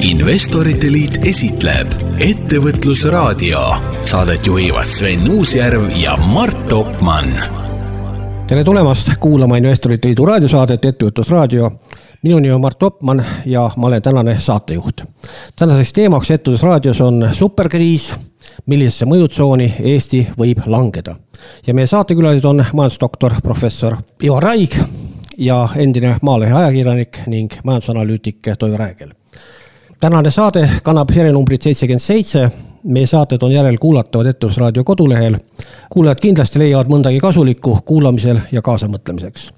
investorite Liit esitleb Ettevõtlusraadio. Saadet juhivad Sven Uusjärv ja Mart Topmann. tere tulemast kuulama Investorite Liidu raadiosaadet Ettevõtlusraadio. minu nimi on Mart Topmann ja ma olen tänane saatejuht. tänaseks teemaks Ettevõtlusraadios on superkriis, millisesse mõjutsooni Eesti võib langeda. ja meie saatekülalised on majandusdoktor professor Ivar Raig ja endine Maalehe ajakirjanik ning majandusanalüütik Toivo Räägel tänane saade kannab järjenumbrit seitsekümmend seitse. meie saated on järelkuulatavad Ettevõtlusraadio kodulehel. kuulajad kindlasti leiavad mõndagi kasulikku kuulamisel ja kaasamõtlemiseks.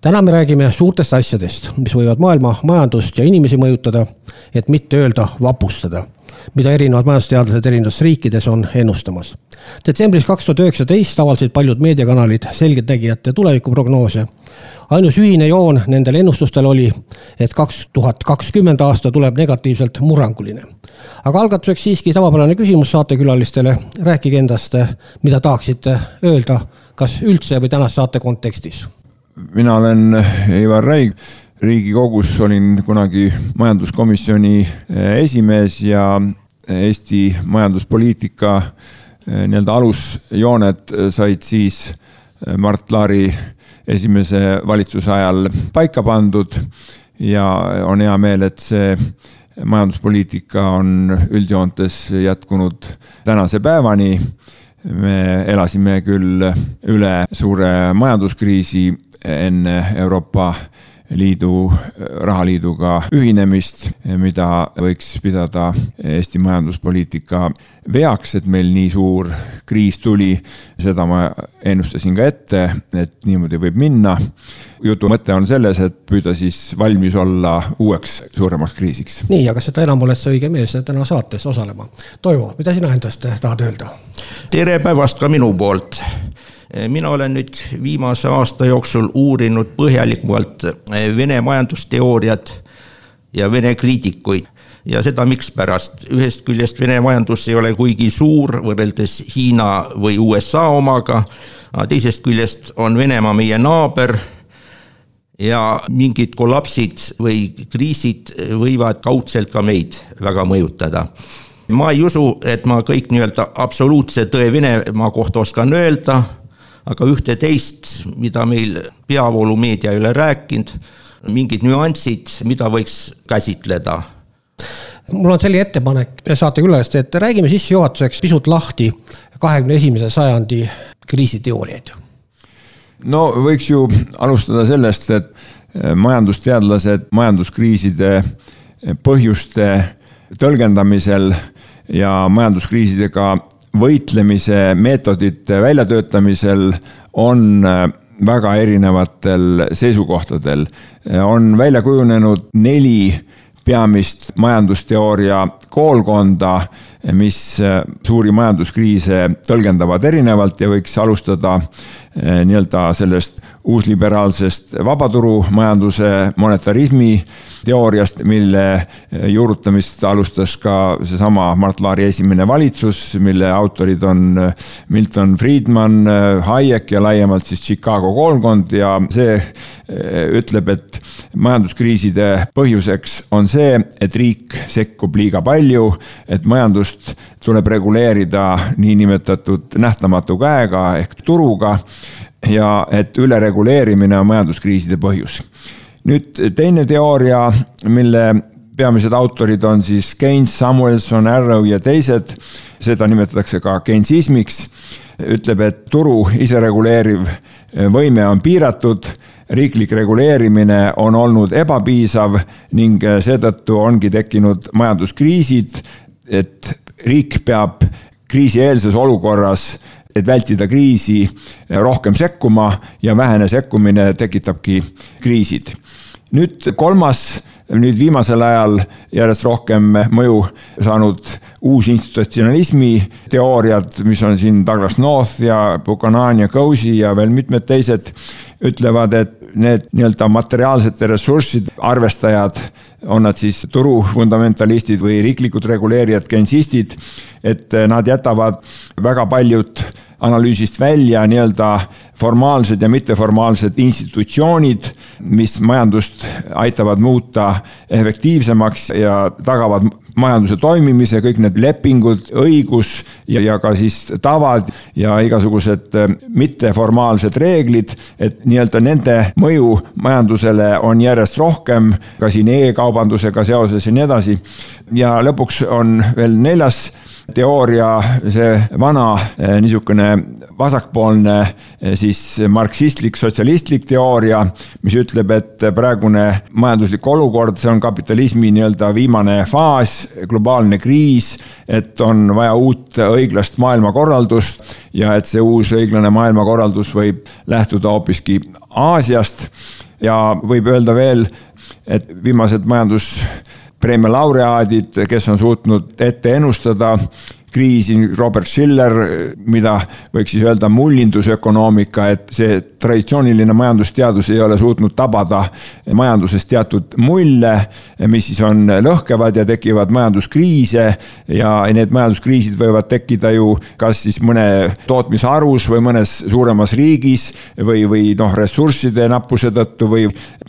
täna me räägime suurtest asjadest, mis võivad maailma majandust ja inimesi mõjutada, et mitte öelda vapustada, mida erinevad majandusteadlased erinevates riikides on ennustamas. detsembris kaks tuhat üheksateist avaldasid paljud meediakanalid selgeltnägijate tulevikuprognoose ainus ühine joon nendel ennustustel oli, et kaks tuhat kakskümmend aasta tuleb negatiivselt murranguline. aga algatuseks siiski tavapärane küsimus saatekülalistele, rääkige endast, mida tahaksite öelda, kas üldse või tänase saate kontekstis? mina olen Ivar Räig riigikogus olin kunagi majanduskomisjoni esimees ja Eesti majanduspoliitika eh, nii-öelda alusjooned said siis Mart Laari esimese valitsuse ajal paika pandud ja on hea meel, et see majanduspoliitika on üldjoontes jätkunud tänase päevani. me elasime küll üle suure majanduskriisi enne Euroopa Liidu, rahaliiduga ühinemist, mida võiks pidada Eesti majanduspoliitika veaks, et meil nii suur kriis tuli. seda ma ennustasin ka ette, et niimoodi võib minna. jutu mõte on selles, et püüda siis valmis olla uueks suuremaks kriisiks. nii, aga seda enam oled sa õige mees täna saates osalema. Toivo, mida sina endast tahad öelda? tere päevast ka minu poolt mina olen nüüd viimase aasta jooksul uurinud põhjalikumalt eh, Vene majandusteooriat ja Vene kriitikuid. Ja seda mikspärast, ühest küljest Vene majandus ei ole kuigi suur võrreldes Hiina või USA omaga, aga teisest küljest on Venemaa meie naaber ja mingid kollapsid või kriisid võivad kaudselt ka meid väga mõjutada. Ma ei usu, et ma kõik nii-öelda absoluutse tõe Venemaa kohta oskan öelda aga ühte-teist, mida meil peavoolumeedia ei ole rääkinud, mingid nüansid, mida võiks käsitleda mul on selline ettepanek saatekülalist, et räägime sissejuhatuseks pisut lahti kahekümne esimese sajandi kriisiteooriaid. no võiks ju alustada sellest, et eh, majandusteadlased majanduskriiside põhjuste tõlgendamisel ja majanduskriisidega võitlemise meetodite väljatöötamisel on äh, väga erinevatel seisukohtadel. on välja kujunenud neli peamist majandusteooria koolkonda, mis äh, suuri majanduskriise tõlgendavad erinevalt ja võiks alustada äh, nii-öelda sellest uusliberaalsest vabaturumajanduse monetarismi teooriast, mille juurutamist alustas ka seesama Mart Laari esimene valitsus, mille autorid on Milton Friedman, Hayek ja laiemalt siis Chicago koolkond ja see eh, ütleb, et majanduskriiside põhjuseks on see, et riik sekkub liiga palju, et majandust tuleb reguleerida niinimetatud nähtamatu käega ehk turuga ja et ülereguleerimine on majanduskriiside põhjus. Nüüd teine teooria, mille peamised autorid on siis Keynes, Samuelson, Arrow ja teised, seda nimetatakse ka Keynesismiks, ütleb, et turu isereguleeriv võime on piiratud, riiklik reguleerimine on olnud ebapiisav ning seetõttu ongi tekkinud majanduskriisid, et riik peab kriisieelses olukorras et vältida kriisi, rohkem sekkuma ja vähene sekkumine tekitabki kriisid. Nüüd kolmas, nüüd viimasel ajal järjest rohkem mõju saanud uusinstitutsionalismi teooriad, mis on siin Douglas North ja Buchanan ja Cozy ja veel mitmed teised, ütlevad, et need nii-öelda materiaalsete ressursside arvestajad, on nad siis turu fundamentalistid või riiklikud reguleerijad, gensistid, et nad jätavad väga paljud analüüsist välja nii-öelda formaalsed ja mitteformaalsed institutsioonid, mis majandust aitavad muuta efektiivsemaks ja tagavad majanduse toimimise, kõik need lepingud, õigus ja, ja ka siis tavad ja igasugused äh, mitteformaalsed reeglid, et nii-öelda nende mõju majandusele on järjest rohkem, ka siin e-kaubandusega seoses ja nii edasi. ja lõpuks on veel neljas teooria, see vana eh, niisugune vasakpoolne eh, siis marksistlik, sotsialistlik teooria, mis ütleb, et praegune majanduslik olukord, see on kapitalismi nii-öelda viimane faas, globaalne kriis, et on vaja uut õiglast maailmakorraldust ja et see uus õiglane maailmakorraldus võib lähtuda hoopiski Aasiast. Ja võib öelda veel, et viimased majandus preemia laureaadid, kes on suutnud ette ennustada kriisi, Robert Schiller, mida võiks siis öelda mullindusökonoomika, et see traditsiooniline majandusteadus ei ole suutnud tabada majanduses teatud mulle, mis siis on lõhkevad ja tekivad majanduskriise. Ja need majanduskriisid võivad tekkida ju kas siis mõne tootmisharus või mõnes suuremas riigis või, või noh, ressursside nappuse tõttu või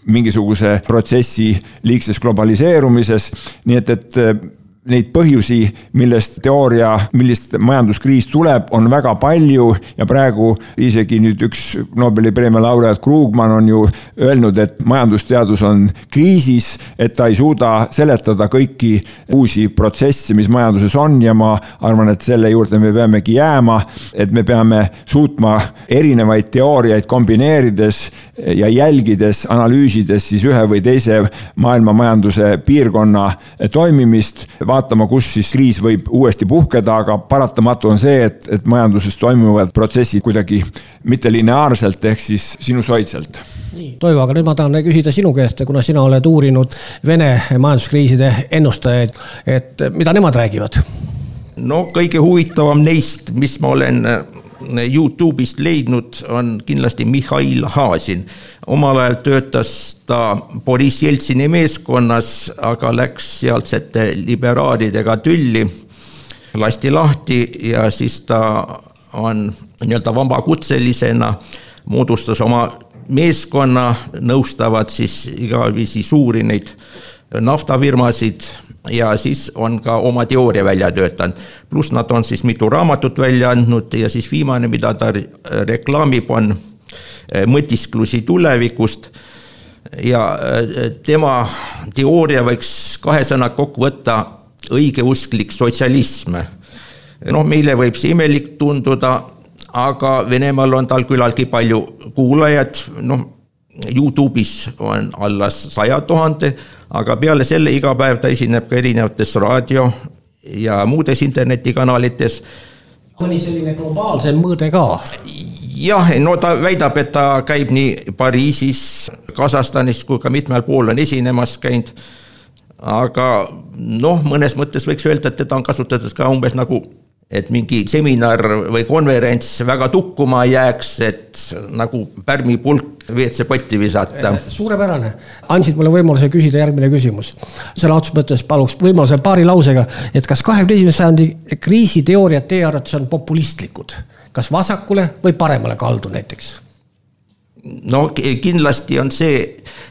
mingisuguse protsessi liigses globaliseerumises, nii et, et neid põhjusi, millest teooria, millist majanduskriis tuleb, on väga palju ja praegu isegi nüüd üks Nobeli preemia laureaat Krugman on ju öelnud, et majandusteadus on kriisis, et ta ei suuda seletada kõiki uusi protsesse, mis majanduses on ja ma arvan, et selle juurde me peamegi jääma, et me peame suutma erinevaid teooriaid kombineerides ja jälgides, analüüsides siis ühe või teise maailma majanduse piirkonna toimimist vaatama, kus siis kriis võib uuesti puhkeda, aga paratamatu on see, et, et majanduses toimuvad protsessid kuidagi mittelineaarselt ehk siis sinusoidselt nii, Toivo, aga nüüd ma tahan küsida sinu käest, kuna sina oled uurinud Vene majanduskriiside ennustajaid, et mida nemad räägivad? no kõige huvitavam neist, mis ma olen Youtube'ist leidnud, on kindlasti Mihhail Haasin. omal ajal töötas ta Boriss Jeltsini meeskonnas, aga läks sealsete liberaalidega tülli, lasti lahti ja siis ta on nii-öelda vabakutselisena, moodustas oma meeskonna, nõustavad siis igaviisi suuri neid naftafirmasid ja siis on ka oma teooria välja töötanud. pluss nad on siis mitu raamatut välja andnud ja siis viimane, mida ta reklaamib, on eh, mõtisklusi tulevikust. ja eh, tema teooria võiks kahe sõnaga kokku võtta, õigeusklik sotsialism. noh, meile võib see imelik tunduda, aga Venemaal on tal küllaltki palju kuulajaid, noh Youtube'is on alla saja tuhande, aga peale selle iga päev ta esineb ka erinevates raadio ja muudes internetikanalites. mõni selline globaalsem mõõde ka? jah, no ta väidab, et ta käib nii Pariisis, Kasahstanis kui ka mitmel pool on esinemas käinud. aga noh, mõnes mõttes võiks öelda, et teda on kasutatud ka umbes nagu et mingi seminar või konverents väga tukkuma ei jääks, et nagu pärmipulk WC-potti visata. Eh, suurepärane, andsid mulle võimaluse küsida järgmine küsimus. sõna otseses mõttes paluks võimaluse paari lausega, et kas kahekümne esimese sajandi kriisiteooriad teie arvates on populistlikud, kas vasakule või paremale kaldu näiteks? No kindlasti on see,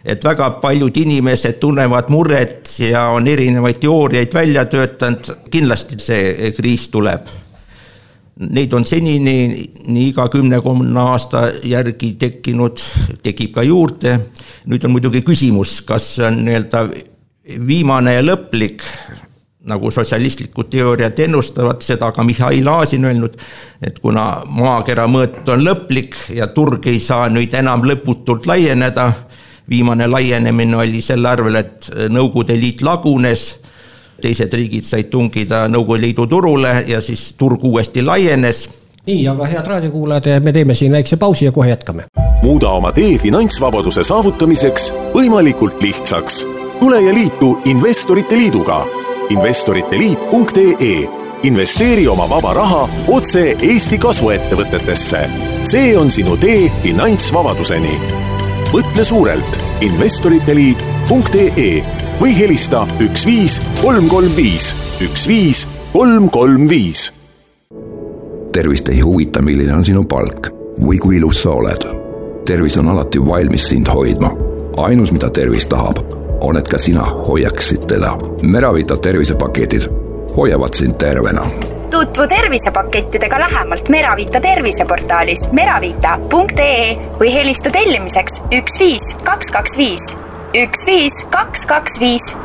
et väga paljud inimesed tunnevad muret ja on erinevaid teooriaid välja töötanud, kindlasti see kriis tuleb. Neid on senini nii iga kümnekümne aasta järgi tekkinud, tekib ka juurde. nüüd on muidugi küsimus, kas see on nii-öelda viimane ja lõplik nagu sotsialistlikud teooriad ennustavad, seda ka Mihhail Aasin öelnud, et kuna maakera mõõt on lõplik ja turg ei saa nüüd enam lõputult laieneda, viimane laienemine oli selle arvel, et Nõukogude Liit lagunes, teised riigid said tungida Nõukogude Liidu turule ja siis turg uuesti laienes nii, aga head raadiokuulajad, me teeme siin väikse pausi ja kohe jätkame. muuda oma tee finantsvabaduse saavutamiseks võimalikult lihtsaks. tule ja liitu Investorite Liiduga investoriteliit.ee investeeri oma vaba raha otse Eesti kasvuettevõtetesse. see on sinu tee finantsvabaduseni. mõtle suurelt investoriteliit.ee või helista üks viis kolm kolm viis, üks viis kolm kolm viis tervist ei huvita, milline on sinu palk või kui ilus sa oled. tervis on alati valmis sind hoidma. ainus, mida tervis tahab, on, et ka sina hoiaksid teda. Meravita tervisepaketid hoiavad sind tervena tutvu tervisepakettidega lähemalt Meravita terviseportaalis meravita.ee või helista tellimiseks üks viis kaks kaks viis, üks viis kaks kaks viis.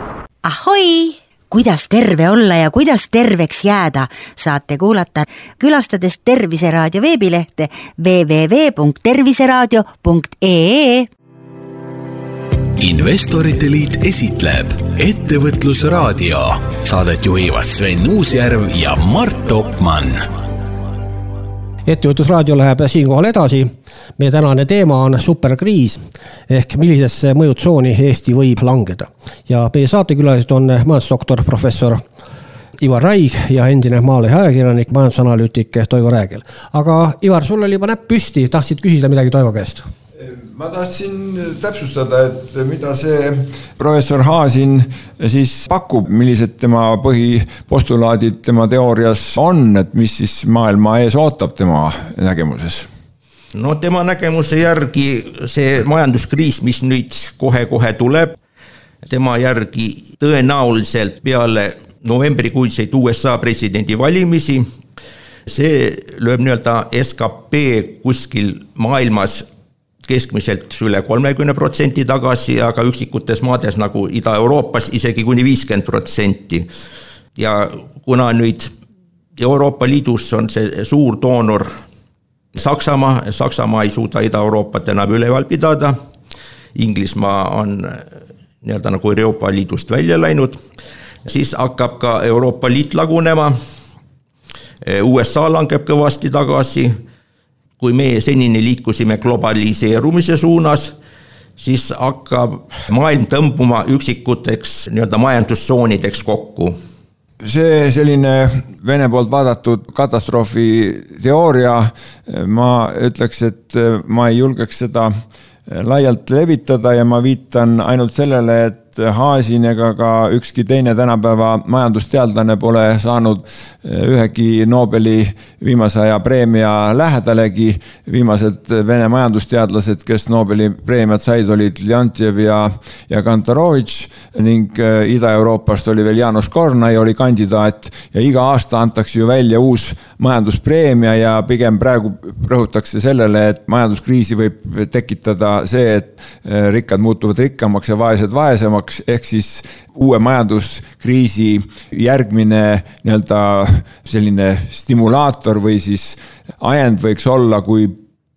ahoi kuidas terve olla ja kuidas terveks jääda, saate kuulata külastades Terviseraadio veebilehte www.terviseraadio.ee. investorite Liit esitleb Ettevõtlusraadio. Saadet juhivad Sven Uusjärv ja Mart Opmann ettevõtlusraadio läheb siinkohal edasi. meie tänane teema on superkriis ehk millisesse mõjutsooni Eesti võib langeda. ja meie saatekülalised on majandusdoktor, professor Ivar Raig ja endine Maalehe ajakirjanik, majandusanalüütik Toivo Räägel. aga Ivar, sul oli juba näpp püsti, tahtsid küsida midagi Toivo käest ma tahtsin täpsustada, et mida see professor Haasin siis pakub, millised tema põhipostulaadid tema teoorias on, et mis siis maailma ees ootab tema nägemuses? no tema nägemuse järgi see majanduskriis, mis nüüd kohe-kohe tuleb, tema järgi tõenäoliselt peale novembrikuiseid USA presidendivalimisi see lööb nii-öelda skp kuskil maailmas keskmiselt üle kolmekümne protsendi tagasi, aga üksikutes maades nagu Ida-Euroopas isegi kuni viiskümmend protsenti. ja kuna nüüd Euroopa Liidus on see suur doonor Saksamaa, Saksamaa ei suuda Ida-Euroopat enam üleval pidada, Inglismaa on nii-öelda nagu Euroopa Liidust välja läinud, siis hakkab ka Euroopa Liit lagunema, USA langeb kõvasti tagasi kui meie senini liikusime globaliseerumise suunas, siis hakkab maailm tõmbuma üksikuteks nii-öelda majandustsoonideks kokku. See selline Vene poolt vaadatud katastroofi teooria, ma ütleks, et ma ei julgeks seda laialt levitada ja ma viitan ainult sellele, et Haasin ega ka ükski teine tänapäeva majandusteadlane pole saanud eh, ühegi Nobeli viimase aja preemia lähedalegi. viimased Vene majandusteadlased, kes Nobeli preemiat said, olid Leontjev ja, ja Kantarovitš ning eh, Ida-Euroopast oli veel Jaanus Kornai oli kandidaat ja iga aasta antakse ju välja uus majanduspreemia ja pigem praegu rõhutakse sellele, et majanduskriisi võib tekitada see, et eh, rikkad muutuvad rikkamaks ja vaesed vaesemaks jaoks, ehk siis uue majanduskriisi järgmine nii-öelda selline stimulaator või siis ajend võiks olla, kui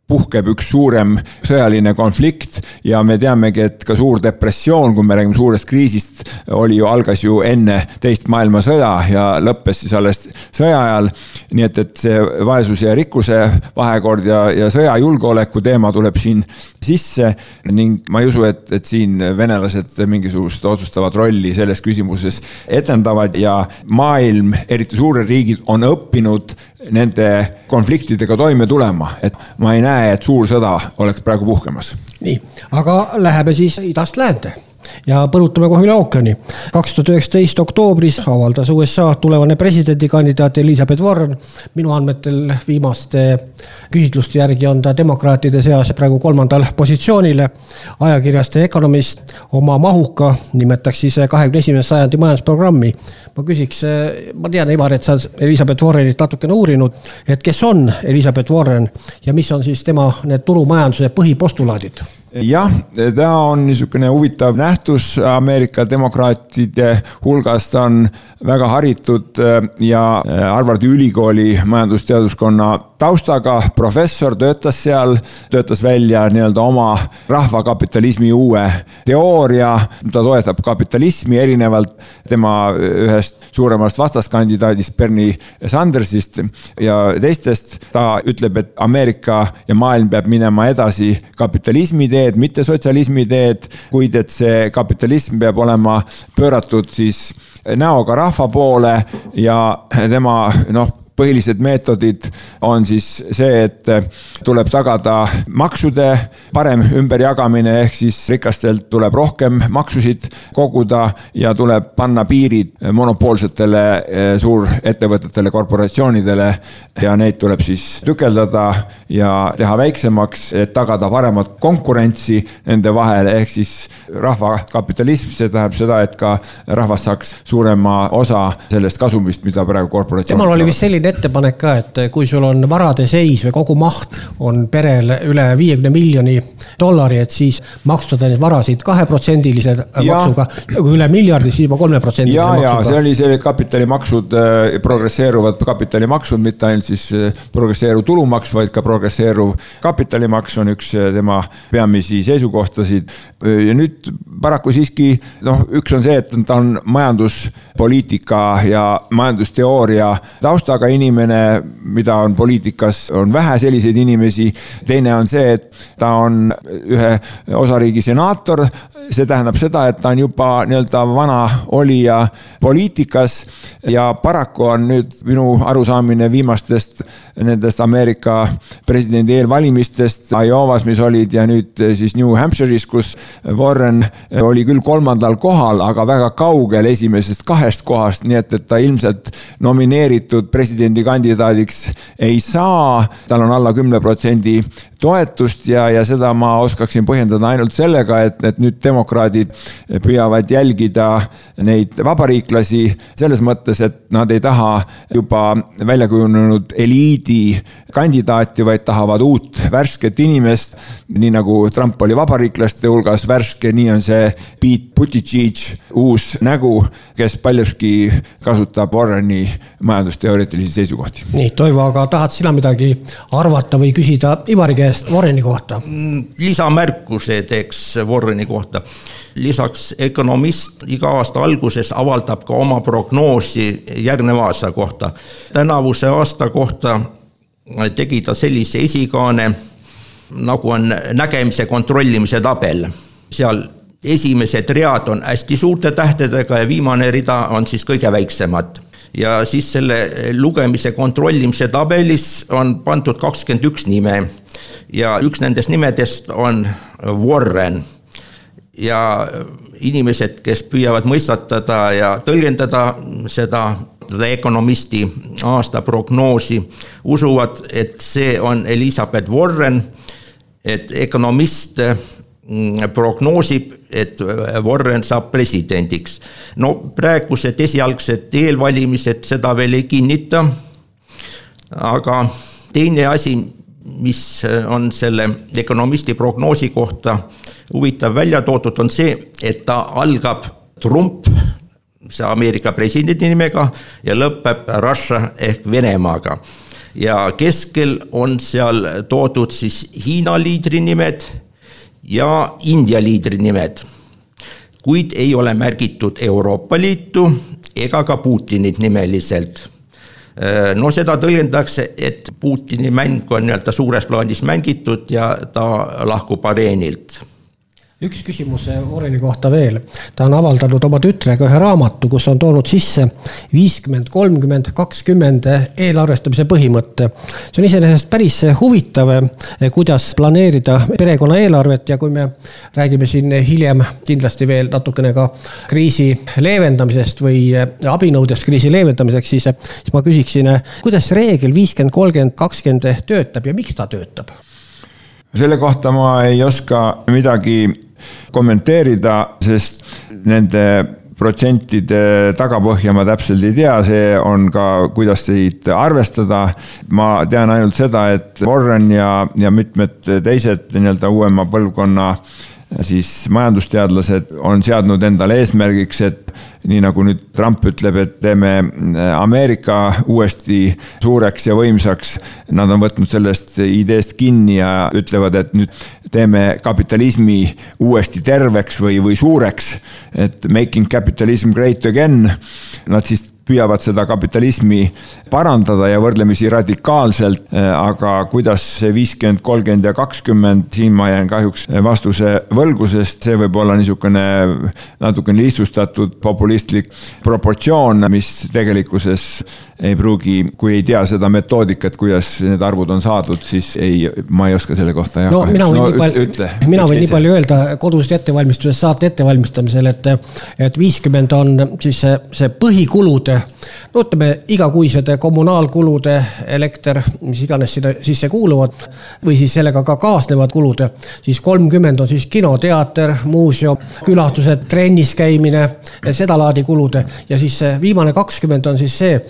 puhkeb üks suurem sõjaline konflikt ja me teamegi, et ka suur depressioon, kui me räägime suurest kriisist, oli ju, algas ju enne teist maailmasõda ja lõppes siis alles sõja ajal. nii et, et see vaesuse ja rikkuse vahekord ja, ja sõjajulgeoleku teema tuleb siin sisse ning ma ei usu, et, et siin venelased mingisugust otsustavat rolli selles küsimuses etendavad ja maailm, eriti suured riigid, on õppinud nende konfliktidega toime tulema, et ma ei näe, et suur sõda oleks praegu puhkemas. nii, aga läheme siis idast läände ja põrutame kohe üle ookeani. kaks tuhat üheksateist oktoobris avaldas USA tulevane presidendikandidaat Elizabeth Warren. minu andmetel viimaste küsitluste järgi on ta demokraatide seas praegu kolmandal positsioonile. ajakirjas The Economist oma mahuka, nimetaks siis kahekümne esimese sajandi majandusprogrammi. ma küsiks, ma tean, Ivar, et sa Elizabeth Warrenit natukene uurinud, et kes on Elizabeth Warren ja mis on siis tema need turumajanduse põhipostulaadid jah, ta on niisugune huvitav nähtus Ameerika demokraatide hulgas, ta on väga haritud äh, ja äh, Harvardi ülikooli majandusteaduskonna taustaga professor, töötas seal, töötas välja nii-öelda oma rahvakapitalismi uue teooria. ta toetab kapitalismi erinevalt tema ühest suuremast vastaskandidaadist Bernie Sandersist ja teistest. ta ütleb, et Ameerika ja maailm peab minema edasi kapitalismi teed, mitte sotsialismi teed, kuid et see kapitalism peab olema pööratud siis näoga rahva poole ja tema noh põhilised meetodid on siis see, et tuleb tagada maksude parem ümberjagamine, ehk siis rikastelt tuleb rohkem maksusid koguda ja tuleb panna piirid monopoolsetele eh, suurettevõtetele, korporatsioonidele. Ja neid tuleb siis tükeldada ja teha väiksemaks, et tagada paremat konkurentsi nende vahel, ehk siis rahvakapitalism, see tähendab seda, et ka rahvas saaks suurema osa sellest kasumist, mida praegu korporatsioonid temal oli vist selline ettepanek ka, et kui sul on varade seis või kogumaht on perel üle viiekümne miljoni dollari, et siis maksustada neid varasid kaheprotsendilise maksuga. kui üle miljardi, siis juba kolmeprotsendilise maksuga. ja, ja see oli see kapitalimaksud, äh, progresseeruvad kapitalimaksud, mitte ainult siis äh, progresseeruv tulumaks, vaid ka progresseeruv kapitalimaks on üks äh, tema peamisi seisukohtasid. ja nüüd paraku siiski noh, üks on see, et ta on majanduspoliitika ja majandusteooria taustaga inimene, mida on poliitikas, on vähe selliseid inimesi. teine on see, et ta on ühe osariigi senaator, see tähendab seda, et ta on juba nii-öelda vana olija poliitikas. Ja paraku on nüüd minu arusaamine viimastest nendest Ameerika presidendi eelvalimistest Iowas, mis olid ja nüüd siis New Hampshire'is, kus Warren oli küll kolmandal kohal, aga väga kaugel esimesest kahest kohast, nii et, et ta ilmselt nomineeritud presidendikandidaadiks ei saa, tal on alla kümne protsendi toetust ja, ja seda ma oskaksin põhjendada ainult sellega, et, et nüüd demokraadid püüavad jälgida neid vabariiklasi selles mõttes, et nad ei taha juba välja kujunenud eliidi kandidaati, vaid tahavad uut värsket inimest. nii nagu Trump oli vabariiklaste hulgas värske, nii on see Pete Buttigieg, uus nägu, kes paljuski kasutab Warreni majandusteoreetilisi seisukohti. nii, Toivo, aga tahad sina midagi arvata või küsida Ivari käest? Warreni kohta? Mm, lisamärkuse teeks Warreni kohta. lisaks Economist iga aasta alguses avaldab ka oma prognoosi järgneva aasta kohta. tänavuse aasta kohta tegi ta sellise esikaane, nagu on nägemise kontrollimise tabel. seal esimesed read on hästi suurte tähtedega ja viimane rida on siis kõige väiksemad ja siis selle lugemise kontrollimise tabelis on pandud kakskümmend üks nime. Ja üks nendest nimedest on Warren. Ja inimesed, kes püüavad mõistatada ja tõlgendada seda The Economisti aasta prognoosi, usuvad, et see on Elizabeth Warren, et Economist Mm, prognoosib, et Warren saab presidendiks. no praegused esialgsed eelvalimised seda veel ei kinnita. aga teine asi, mis on selle Economisti prognoosi kohta huvitav välja toodud, on see, et ta algab Trump, see Ameerika presidendi nimega ja lõpeb Russia ehk Venemaaga. ja keskel on seal toodud siis Hiina liidri nimed ja India liidri nimed. kuid ei ole märgitud Euroopa Liitu ega ka Putinit nimeliselt. no seda tõlgendatakse, et Putini mäng on nii-öelda suures plaanis mängitud ja ta lahkub areenilt üks küsimus Warreni kohta veel. ta on avaldanud oma tütrega ühe raamatu, kus on toonud sisse viiskümmend, kolmkümmend, kakskümmend eelarvestamise põhimõtte. see on iseenesest päris huvitav, kuidas planeerida perekonna eelarvet ja kui me räägime siin hiljem kindlasti veel natukene ka kriisi leevendamisest või abinõudest kriisi leevendamiseks, siis, siis ma küsiksin, kuidas see reegel viiskümmend, kolmkümmend, kakskümmend töötab ja miks ta töötab? selle kohta ma ei oska midagi kommenteerida, sest nende protsentide tagapõhja ma täpselt ei tea, see on ka, kuidas neid arvestada. ma tean ainult seda, et Warren ja, ja mitmed teised nii-öelda uuema põlvkonna siis majandusteadlased on seadnud endale eesmärgiks, et nii nagu nüüd Trump ütleb, et teeme äh, Ameerika uuesti suureks ja võimsaks. Nad on võtnud sellest ideest kinni ja ütlevad, et nüüd teeme kapitalismi uuesti terveks või, või suureks. et making capitalism great again. Nad siis püüavad seda kapitalismi parandada ja võrdlemisi radikaalselt, aga kuidas see viiskümmend, kolmkümmend ja kakskümmend, siin ma jään kahjuks vastuse võlgu, sest see võib olla niisugune natukene lihtsustatud populistlik proportsioon, mis tegelikkuses ei pruugi, kui ei tea seda metoodikat, kuidas need arvud on saadud, siis ei, ma ei oska selle kohta jah. no mina võin no, nii palju, mina võin nii palju öelda kodusest ettevalmistusest saate ettevalmistamisel, et, et viiskümmend on siis see, see põhikulude, no ütleme, igakuised kommunaalkulude, elekter, mis iganes sinna sisse kuuluvad või siis sellega ka kaasnevad kulud, siis kolmkümmend on siis kino, teater, muuseum, külastused, trennis käimine, sedalaadi kulud. Ja siis viimane kakskümmend on siis see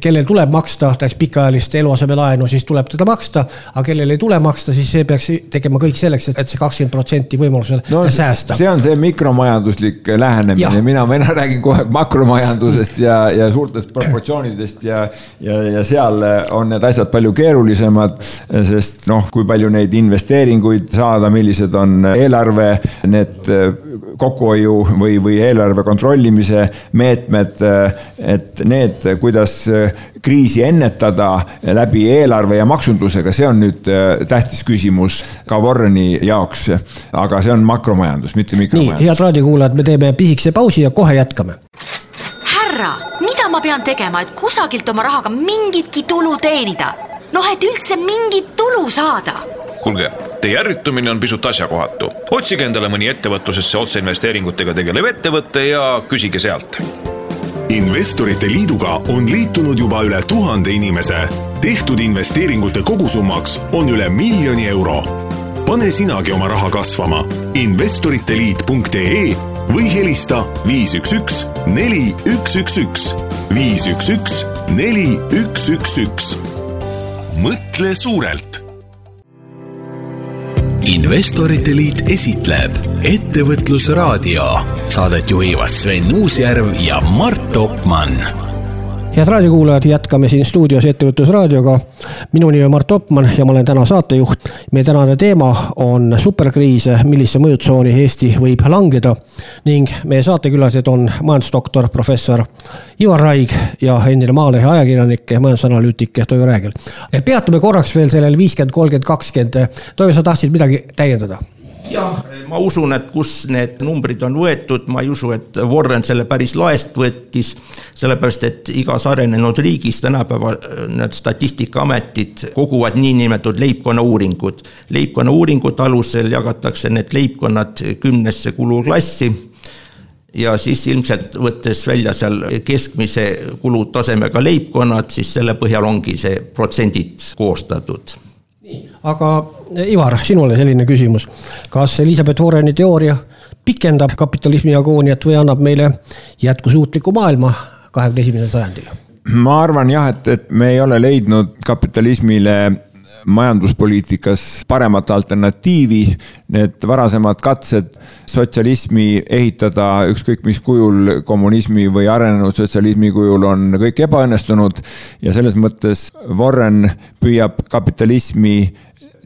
kellel tuleb maksta näiteks pikaajalist eluasemelaenu, siis tuleb teda maksta, aga kellel ei tule maksta, siis see peaks tegema kõik selleks, et see kakskümmend protsenti võimalusel no, säästa. see on see mikromajanduslik lähenemine, mina, mina räägin kogu aeg makromajandusest ja, ja suurtest proportsioonidest ja, ja, ja seal on need asjad palju keerulisemad, sest noh, kui palju neid investeeringuid saada, millised on eelarve, need kokkuhoiu või, või eelarve kontrollimise meetmed, et need, kuidas kriisi ennetada läbi eelarve ja maksundusega, see on nüüd äh, tähtis küsimus ka Warreni jaoks. aga see on makromajandus, mitte mikromajandus. nii, head raadiokuulajad, me teeme pisikese pausi ja kohe jätkame. härra, mida ma pean tegema, et kusagilt oma rahaga mingitki tulu teenida? noh, et üldse mingit tulu saada kuulge, teie ärritumine on pisut asjakohatu. otsige endale mõni ettevõtlusesse otseinvesteeringutega tegelev ettevõte ja küsige sealt investorite Liiduga on liitunud juba üle tuhande inimese. tehtud investeeringute kogusummaks on üle miljoni euro. pane sinagi oma raha kasvama investoriteliit.ee või helista viis üks üks neli üks üks üks viis üks üks neli üks üks üks. mõtle suurelt investorite Liit esitleb Ettevõtlusraadio. Saadet juhivad Sven Uusjärv ja Mart Opmann head raadiokuulajad, jätkame siin stuudios Ettevõtlusraadioga. minu nimi on Mart Opmann ja ma olen täna saatejuht. meie tänane teema on superkriis, millise mõjutsooni Eesti võib langeda. ning meie saatekülalised on majandusdoktor, professor Ivar Raig ja endine Maalehe ajakirjanik ja majandusanalüütik Toivo Räägel. peatume korraks veel sellel viiskümmend, kolmkümmend, kakskümmend. Toivo, sa tahtsid midagi täiendada? Jah, ma usun, et kus need numbrid on võetud, ma ei usu, et Warren selle päris laest võttis, sellepärast et igas arenenud riigis tänapäeval need statistikaametid koguvad niinimetatud leibkonnauuringud. leibkonnauuringute alusel jagatakse need leibkonnad kümnesse kuluklassi ja siis ilmselt võttes välja seal keskmise kulutasemega leibkonnad, siis selle põhjal ongi see protsendid koostatud aga Ivar, sinule selline küsimus. kas Elizabeth Warreni teooria pikendab kapitalismi agooniat või annab meile jätkusuutliku maailma kahekümne esimesel sajandil? ma arvan jah, et, et me ei ole leidnud kapitalismile majanduspoliitikas paremat alternatiivi. Need varasemad katsed sotsialismi ehitada ükskõik mis kujul, kommunismi või arenenud sotsialismi kujul on kõik ebaõnnestunud. ja selles mõttes Warren püüab kapitalismi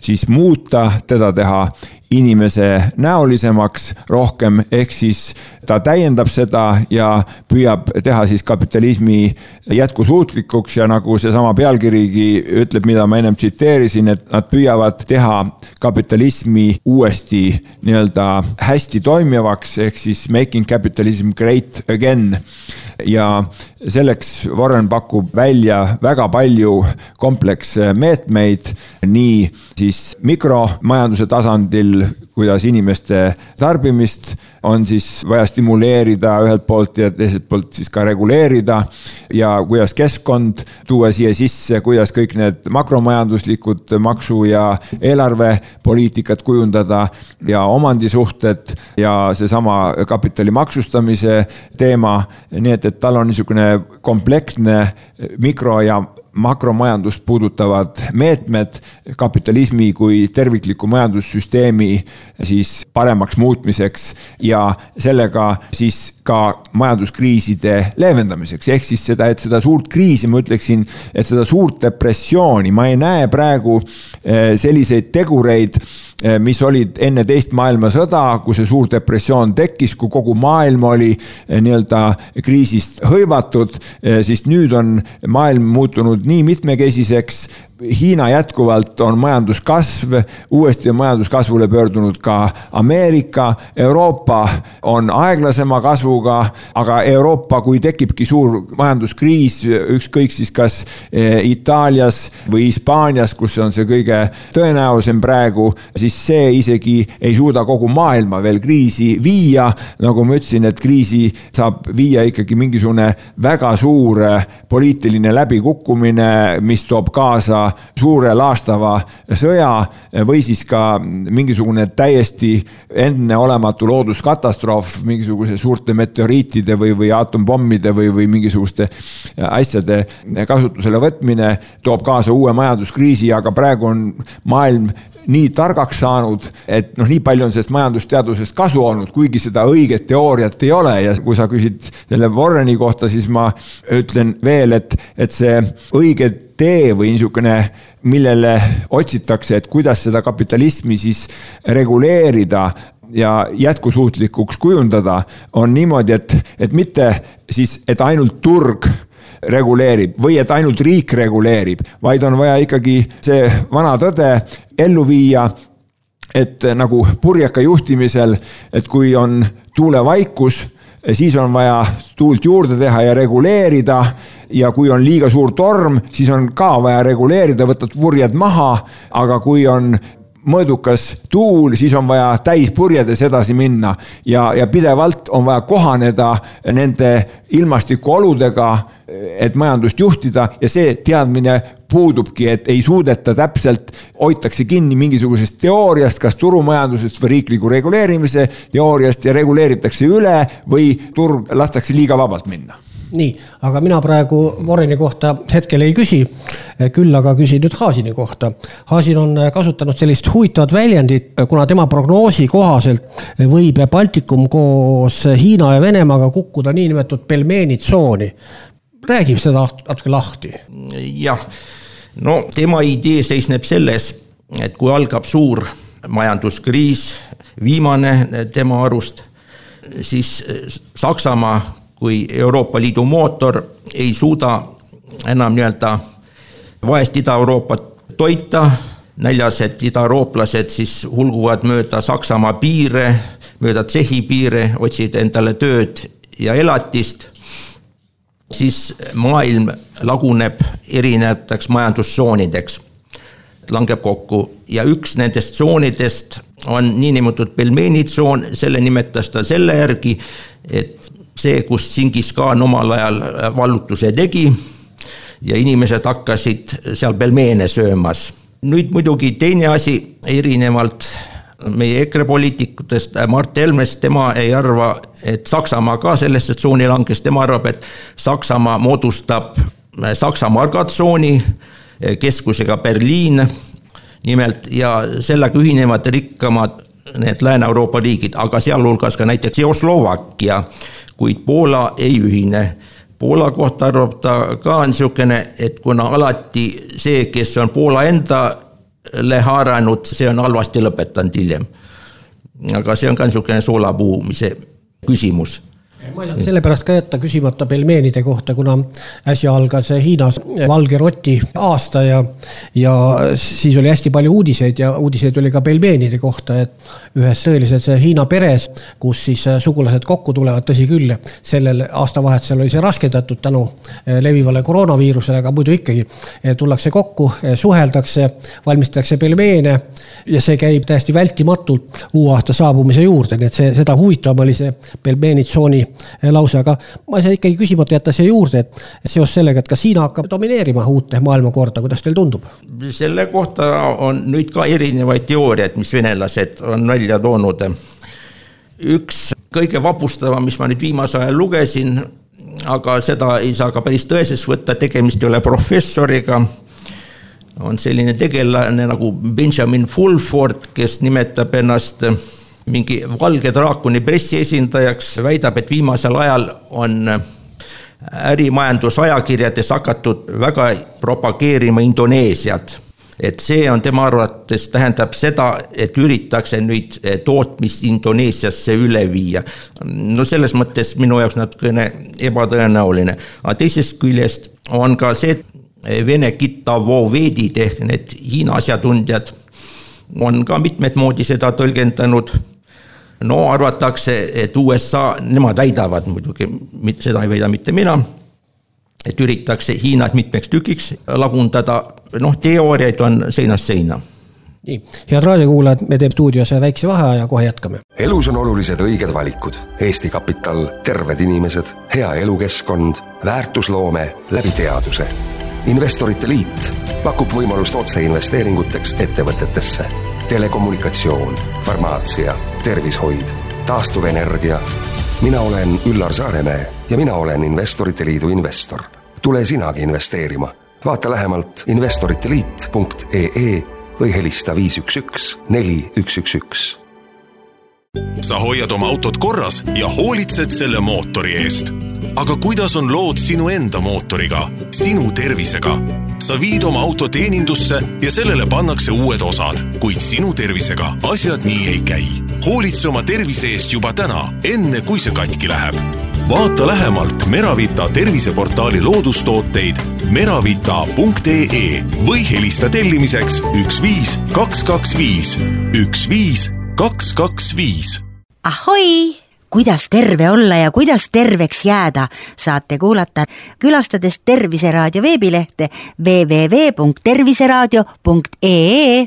siis muuta, teda teha inimese näolisemaks rohkem, ehk siis ta täiendab seda ja püüab teha siis kapitalismi jätkusuutlikuks ja nagu seesama pealkirigi ütleb, mida ma ennem tsiteerisin, et nad püüavad teha kapitalismi uuesti nii-öelda hästi toimivaks, ehk siis making capitalism great again. Ja selleks Warren pakub välja väga palju kompleksmeetmeid, nii siis mikromajanduse tasandil, kuidas inimeste tarbimist on siis vaja stimuleerida ühelt poolt ja teiselt poolt siis ka reguleerida. ja kuidas keskkond tuua siia sisse, kuidas kõik need makromajanduslikud maksu ja eelarvepoliitikad kujundada ja omandisuhted ja seesama kapitali maksustamise teema. nii et, et tal on niisugune kompleksne mikro ja makromajandust puudutavad meetmed kapitalismi kui tervikliku majandussüsteemi siis paremaks muutmiseks ja sellega siis ka majanduskriiside leevendamiseks, ehk siis seda, et seda suurt kriisi, ma ütleksin, et seda suurt depressiooni ma ei näe praegu eh, selliseid tegureid Eh, mis olid enne teist maailmasõda, kui see suur depressioon tekkis, kui kogu maailm oli eh, nii-öelda kriisist hõivatud, siis nüüd on maailm muutunud nii mitmekesiseks, Hiina jätkuvalt on majanduskasv, uuesti on majanduskasvule pöördunud ka Ameerika, Euroopa on aeglasema kasvuga, aga Euroopa, kui tekibki suur majanduskriis, ükskõik siis kas eh, Itaalias või Hispaanias, kus on see kõige tõenäolisem praegu, siis see isegi ei suuda kogu maailma veel kriisi viia. nagu ma ütlesin, et kriisi saab viia ikkagi mingisugune väga suur eh, poliitiline läbikukkumine, mis toob kaasa suure laastava sõja või siis ka mingisugune täiesti enneolematu looduskatastroof mingisuguse suurte meteoriitide või, või atompommide või, või mingisuguste asjade kasutusele võtmine toob kaasa uue majanduskriisi, aga praegu on maailm nii targaks saanud, et noh, nii palju on sellest majandusteadusest kasu olnud, kuigi seda õiget teooriat ei ole. Ja kui sa küsid selle Warreni kohta, siis ma ütlen veel, et, et see õige tee või niisugune, millele otsitakse, et kuidas seda kapitalismi siis reguleerida ja jätkusuutlikuks kujundada, on niimoodi, et, et mitte siis, et ainult turg reguleerib või et ainult riik reguleerib, vaid on vaja ikkagi see vana tõde ellu viia et nagu purjeka juhtimisel, et kui on tuulevaikus, siis on vaja tuult juurde teha ja reguleerida. ja kui on liiga suur torm, siis on ka vaja reguleerida, võtad purjed maha, aga kui on mõõdukas tuul, siis on vaja täispurjedes edasi minna ja, ja pidevalt on vaja kohaneda nende ilmastikuoludega, et majandust juhtida ja see teadmine puudubki, et ei suudeta täpselt, hoitakse kinni mingisugusest teooriast, kas turumajandusest või riikliku reguleerimise teooriast ja reguleeritakse üle või turg lastakse liiga vabalt minna nii, aga mina praegu Warreni kohta hetkel ei küsi, küll aga küsin nüüd Haasini kohta. Haasin on kasutanud sellist huvitavat väljendit, kuna tema prognoosi kohaselt võib Baltikum koos Hiina ja Venemaaga kukkuda niinimetatud pelmeeni tsooni. räägib seda natuke lahti. jah, no tema idee seisneb selles, et kui algab suur majanduskriis, viimane tema arust, siis Saksamaa kui Euroopa Liidu mootor ei suuda enam nii-öelda vaest Ida-Euroopat toita, näljased idaeurooplased siis hulguvad mööda Saksamaa piire, mööda Tšehhi piire, otsivad endale tööd ja elatist, siis maailm laguneb erinevateks majandustsoonideks, langeb kokku. Ja üks nendest tsoonidest on niinimetatud pelmeenitsoon, selle nimetas ta selle järgi, et see, kus Singis Khan omal ajal äh, vallutuse tegi ja inimesed hakkasid seal pelmeene söömas. nüüd muidugi teine asi, erinevalt meie EKRE poliitikutest, äh, Mart Helmest, tema ei arva, et Saksamaa ka sellesse tsooni langes, tema arvab, et Saksamaa moodustab äh, Saksa margatsooni keskusega Berliin. Nimelt ja sellega ühinevad rikkamad need Lääne-Euroopa riigid, aga sealhulgas ka näiteks Tšehhoslovakkia, kuid Poola ei ühine. Poola kohta arvab ta ka niisugune, et kuna alati see, kes on Poola endale haaranud, see on halvasti lõpetanud hiljem. aga see on ka niisugune soolapuhumise küsimus ma ei taha sellepärast ka jätta küsimata pelmeenide kohta, kuna äsja algas Hiinas valge roti aasta ja, ja siis oli hästi palju uudiseid ja uudiseid oli ka pelmeenide kohta, et ühes tõelises Hiina peres, kus siis sugulased kokku tulevad, tõsi küll, sellel aastavahetusel oli see raskendatud tänu levivale koroonaviirusele, aga muidu ikkagi tullakse kokku, suheldakse, valmistatakse pelmeene ja see käib täiesti vältimatult uue aasta saabumise juurde, nii et see, seda huvitavam oli see pelmeenitsooni Eh, lause, aga ma ei saa ikkagi küsimata jätta siia juurde, et seoses sellega, et kas Hiina hakkab domineerima uut maailmakorda, kuidas teile tundub? selle kohta on nüüd ka erinevaid teooriaid, mis venelased on välja toonud. üks kõige vapustavam, mis ma nüüd viimasel ajal lugesin, aga seda ei saa ka päris tõeseks võtta, tegemist ei ole professoriga on selline tegelane nagu Benjamin Fulford, kes nimetab ennast mingi valge draakoni pressiesindajaks, väidab, et viimasel ajal on ärimajandusajakirjades hakatud väga propageerima Indoneesiat. Et see on tema arvates, tähendab seda, et üritatakse nüüd eh, tootmist Indoneesiasse üle viia. no selles mõttes minu jaoks natukene ebatõenäoline, aga teisest küljest on ka see, et Vene kitavovedid ehk need Hiina asjatundjad on ka mitmet moodi seda tõlgendanud no arvatakse, et USA, nemad väidavad muidugi, seda ei väida mitte mina, et üritatakse Hiinat mitmeks tükiks lagundada, noh, teooriaid on seinast seina nii, head raadiokuulajad, me teeme stuudios väikse vaheaja, kohe jätkame. elus on olulised õiged valikud. Eesti Kapital, terved inimesed, hea elukeskkond, väärtusloome läbi teaduse. investorite Liit pakub võimalust otseinvesteeringuteks ettevõtetesse. telekommunikatsioon, farmaatsia, tervishoid, taastuvenergia mina olen Üllar Saaremäe ja mina olen Investorite Liidu investor. tule sinagi investeerima. vaata lähemalt investoriteliit.ee või helista viis, üks, üks, neli, üks, üks, üks. Sa hoiad oma autot korras ja hoolitsed selle mootori eest aga kuidas on lood sinu enda mootoriga, sinu tervisega? sa viid oma auto teenindusse ja sellele pannakse uued osad, kuid sinu tervisega asjad nii ei käi. hoolitse oma tervise eest juba täna, enne kui see katki läheb. vaata lähemalt Meravita terviseportaali loodustooteid meravita.ee või helista tellimiseks üks viis kaks kaks viis, üks viis kaks kaks viis. ahoi kuidas terve olla ja kuidas terveks jääda, saate kuulata külastades Terviseraadio veebilehte www.terviseraadio.ee.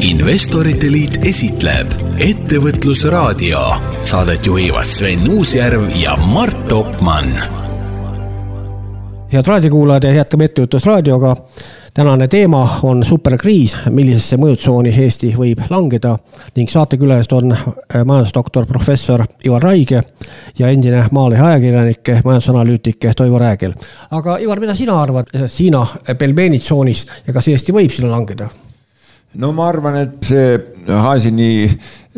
investorite Liit esitleb Ettevõtlusraadio. Saadet juhivad Sven Uusjärv ja Mart Topmann. Head raadiokuulajad ja jätkame Ettevõtlusraadioga tänane teema on superkriis, millisesse mõjutsooni Eesti võib langeda ning saatekülalised on äh, majandusdoktor, professor Ivar Raige ja endine Maalehe ajakirjanik, majandusanalüütik Toivo Räägel. aga Ivar, mida sina arvad sellest Hiina pelmeenitsoonist ja kas Eesti võib sinna langeda? No ma arvan, et see Haasini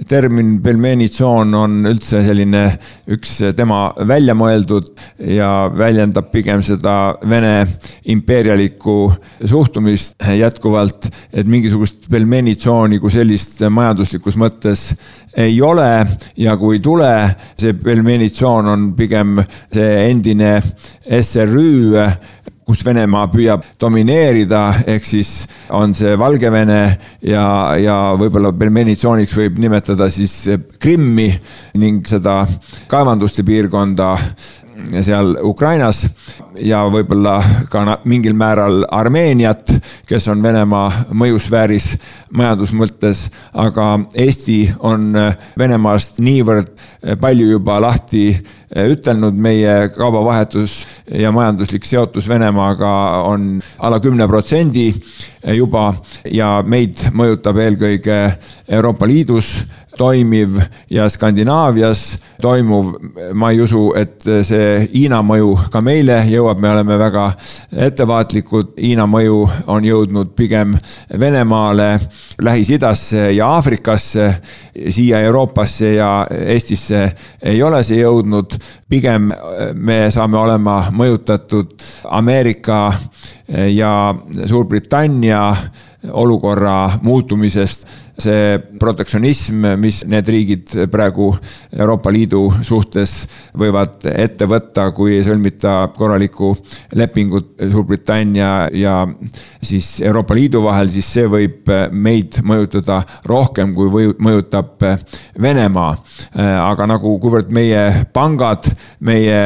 termin pelmeenitsoon on üldse selline üks tema välja mõeldud ja väljendab pigem seda Vene impeerialikku suhtumist jätkuvalt, et mingisugust pelmeenitsooni kui sellist majanduslikus mõttes ei ole. Ja kui ei tule, see pelmeenitsoon on pigem see endine SRÜ kus Venemaa püüab domineerida, ehk siis on see Valgevene ja, ja võib-olla pelmenitsooniks võib nimetada siis Krimmi ning seda kaevanduste piirkonda seal Ukrainas ja võib-olla ka mingil määral Armeeniat, kes on Venemaa mõjusfääris majandus mõttes, aga Eesti on Venemaast niivõrd palju juba lahti ütelnud, meie kaubavahetus ja majanduslik seotus Venemaaga on alla kümne protsendi juba ja meid mõjutab eelkõige Euroopa Liidus toimiv ja Skandinaavias toimuv, ma ei usu, et see Hiina mõju ka meile jõuab, me oleme väga ettevaatlikud, Hiina mõju on jõudnud pigem Venemaale, Lähis-Idasse ja Aafrikasse, siia Euroopasse ja Eestisse ei ole see jõudnud, pigem me saame olema mõjutatud Ameerika ja Suurbritannia olukorra muutumisest see protektsionism, mis need riigid praegu Euroopa Liidu suhtes võivad ette võtta, kui ei sõlmita korralikku lepingut Suurbritannia ja siis Euroopa Liidu vahel, siis see võib meid mõjutada rohkem, kui või mõjutab Venemaa. aga nagu, kuivõrd meie pangad, meie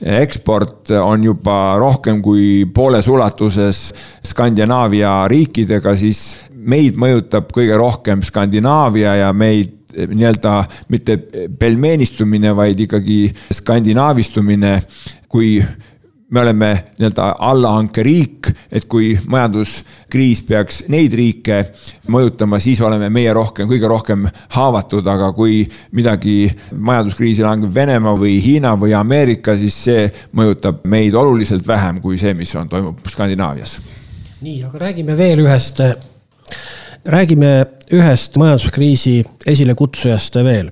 eksport on juba rohkem kui pooles ulatuses Skandinaavia riikidega, siis meid mõjutab kõige rohkem Skandinaavia ja meid nii-öelda mitte pelmeenistumine, vaid ikkagi skandinaavistumine, kui me oleme nii-öelda allahankeriik, et kui majanduskriis peaks neid riike mõjutama, siis oleme meie rohkem, kõige rohkem haavatud, aga kui midagi majanduskriisi langeb Venemaa või Hiina või Ameerika, siis see mõjutab meid oluliselt vähem kui see, mis on, toimub Skandinaavias. nii, aga räägime veel ühest räägime ühest majanduskriisi esilekutsujast veel.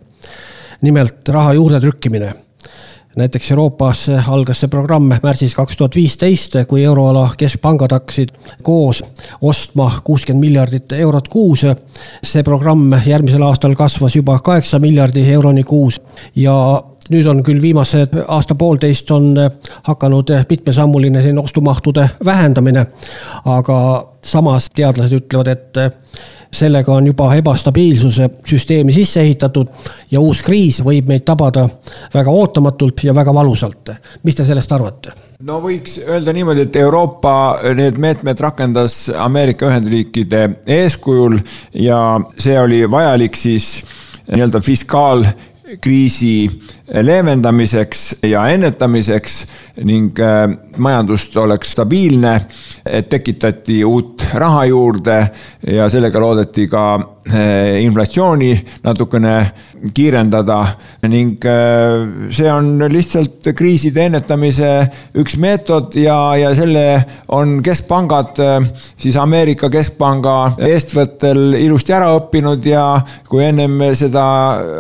nimelt raha juurdetrükkimine näiteks Euroopas algas see programm märtsis kaks tuhat viisteist, kui euroala keskpangad hakkasid koos ostma kuuskümmend miljardit eurot kuus. see programm järgmisel aastal kasvas juba kaheksa miljardi euroni kuus ja nüüd on küll viimased aasta-poolteist on hakanud mitmesammuline selline ostumahtude vähendamine. aga samas teadlased ütlevad, et sellega on juba ebastabiilsuse süsteemi sisse ehitatud ja uus kriis võib meid tabada väga ootamatult ja väga valusalt. mis te sellest arvate? no võiks öelda niimoodi, et Euroopa need meetmed rakendas Ameerika Ühendriikide eeskujul ja see oli vajalik siis nii-öelda fiskaal kriisi leevendamiseks ja ennetamiseks ning äh, majandust oleks stabiilne, et tekitati uut raha juurde ja sellega loodeti ka äh, inflatsiooni natukene kiirendada ning äh, see on lihtsalt kriiside ennetamise üks meetod ja, ja selle on keskpangad siis Ameerika keskpanga eestvõttel ilusti ära õppinud ja kui ennem seda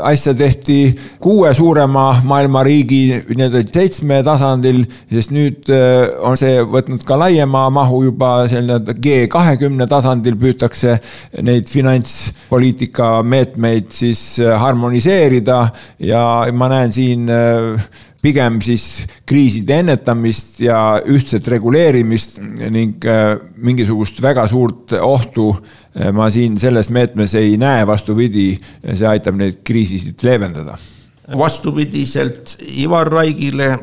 asja tehti kuue suurema maailma riigi nii-öelda seitsme tasandil, sest nüüd äh, on see võtnud ka laiema mahu juba selline G kahekümne tasandil püütakse neid finantspoliitika meetmeid siis äh, harmoniseerida ja ma näen siin äh, pigem siis kriiside ennetamist ja ühtset reguleerimist ning mingisugust väga suurt ohtu ma siin selles meetmes ei näe, vastupidi, see aitab neid kriisisid leevendada. Vastupidiselt Ivar Raigile,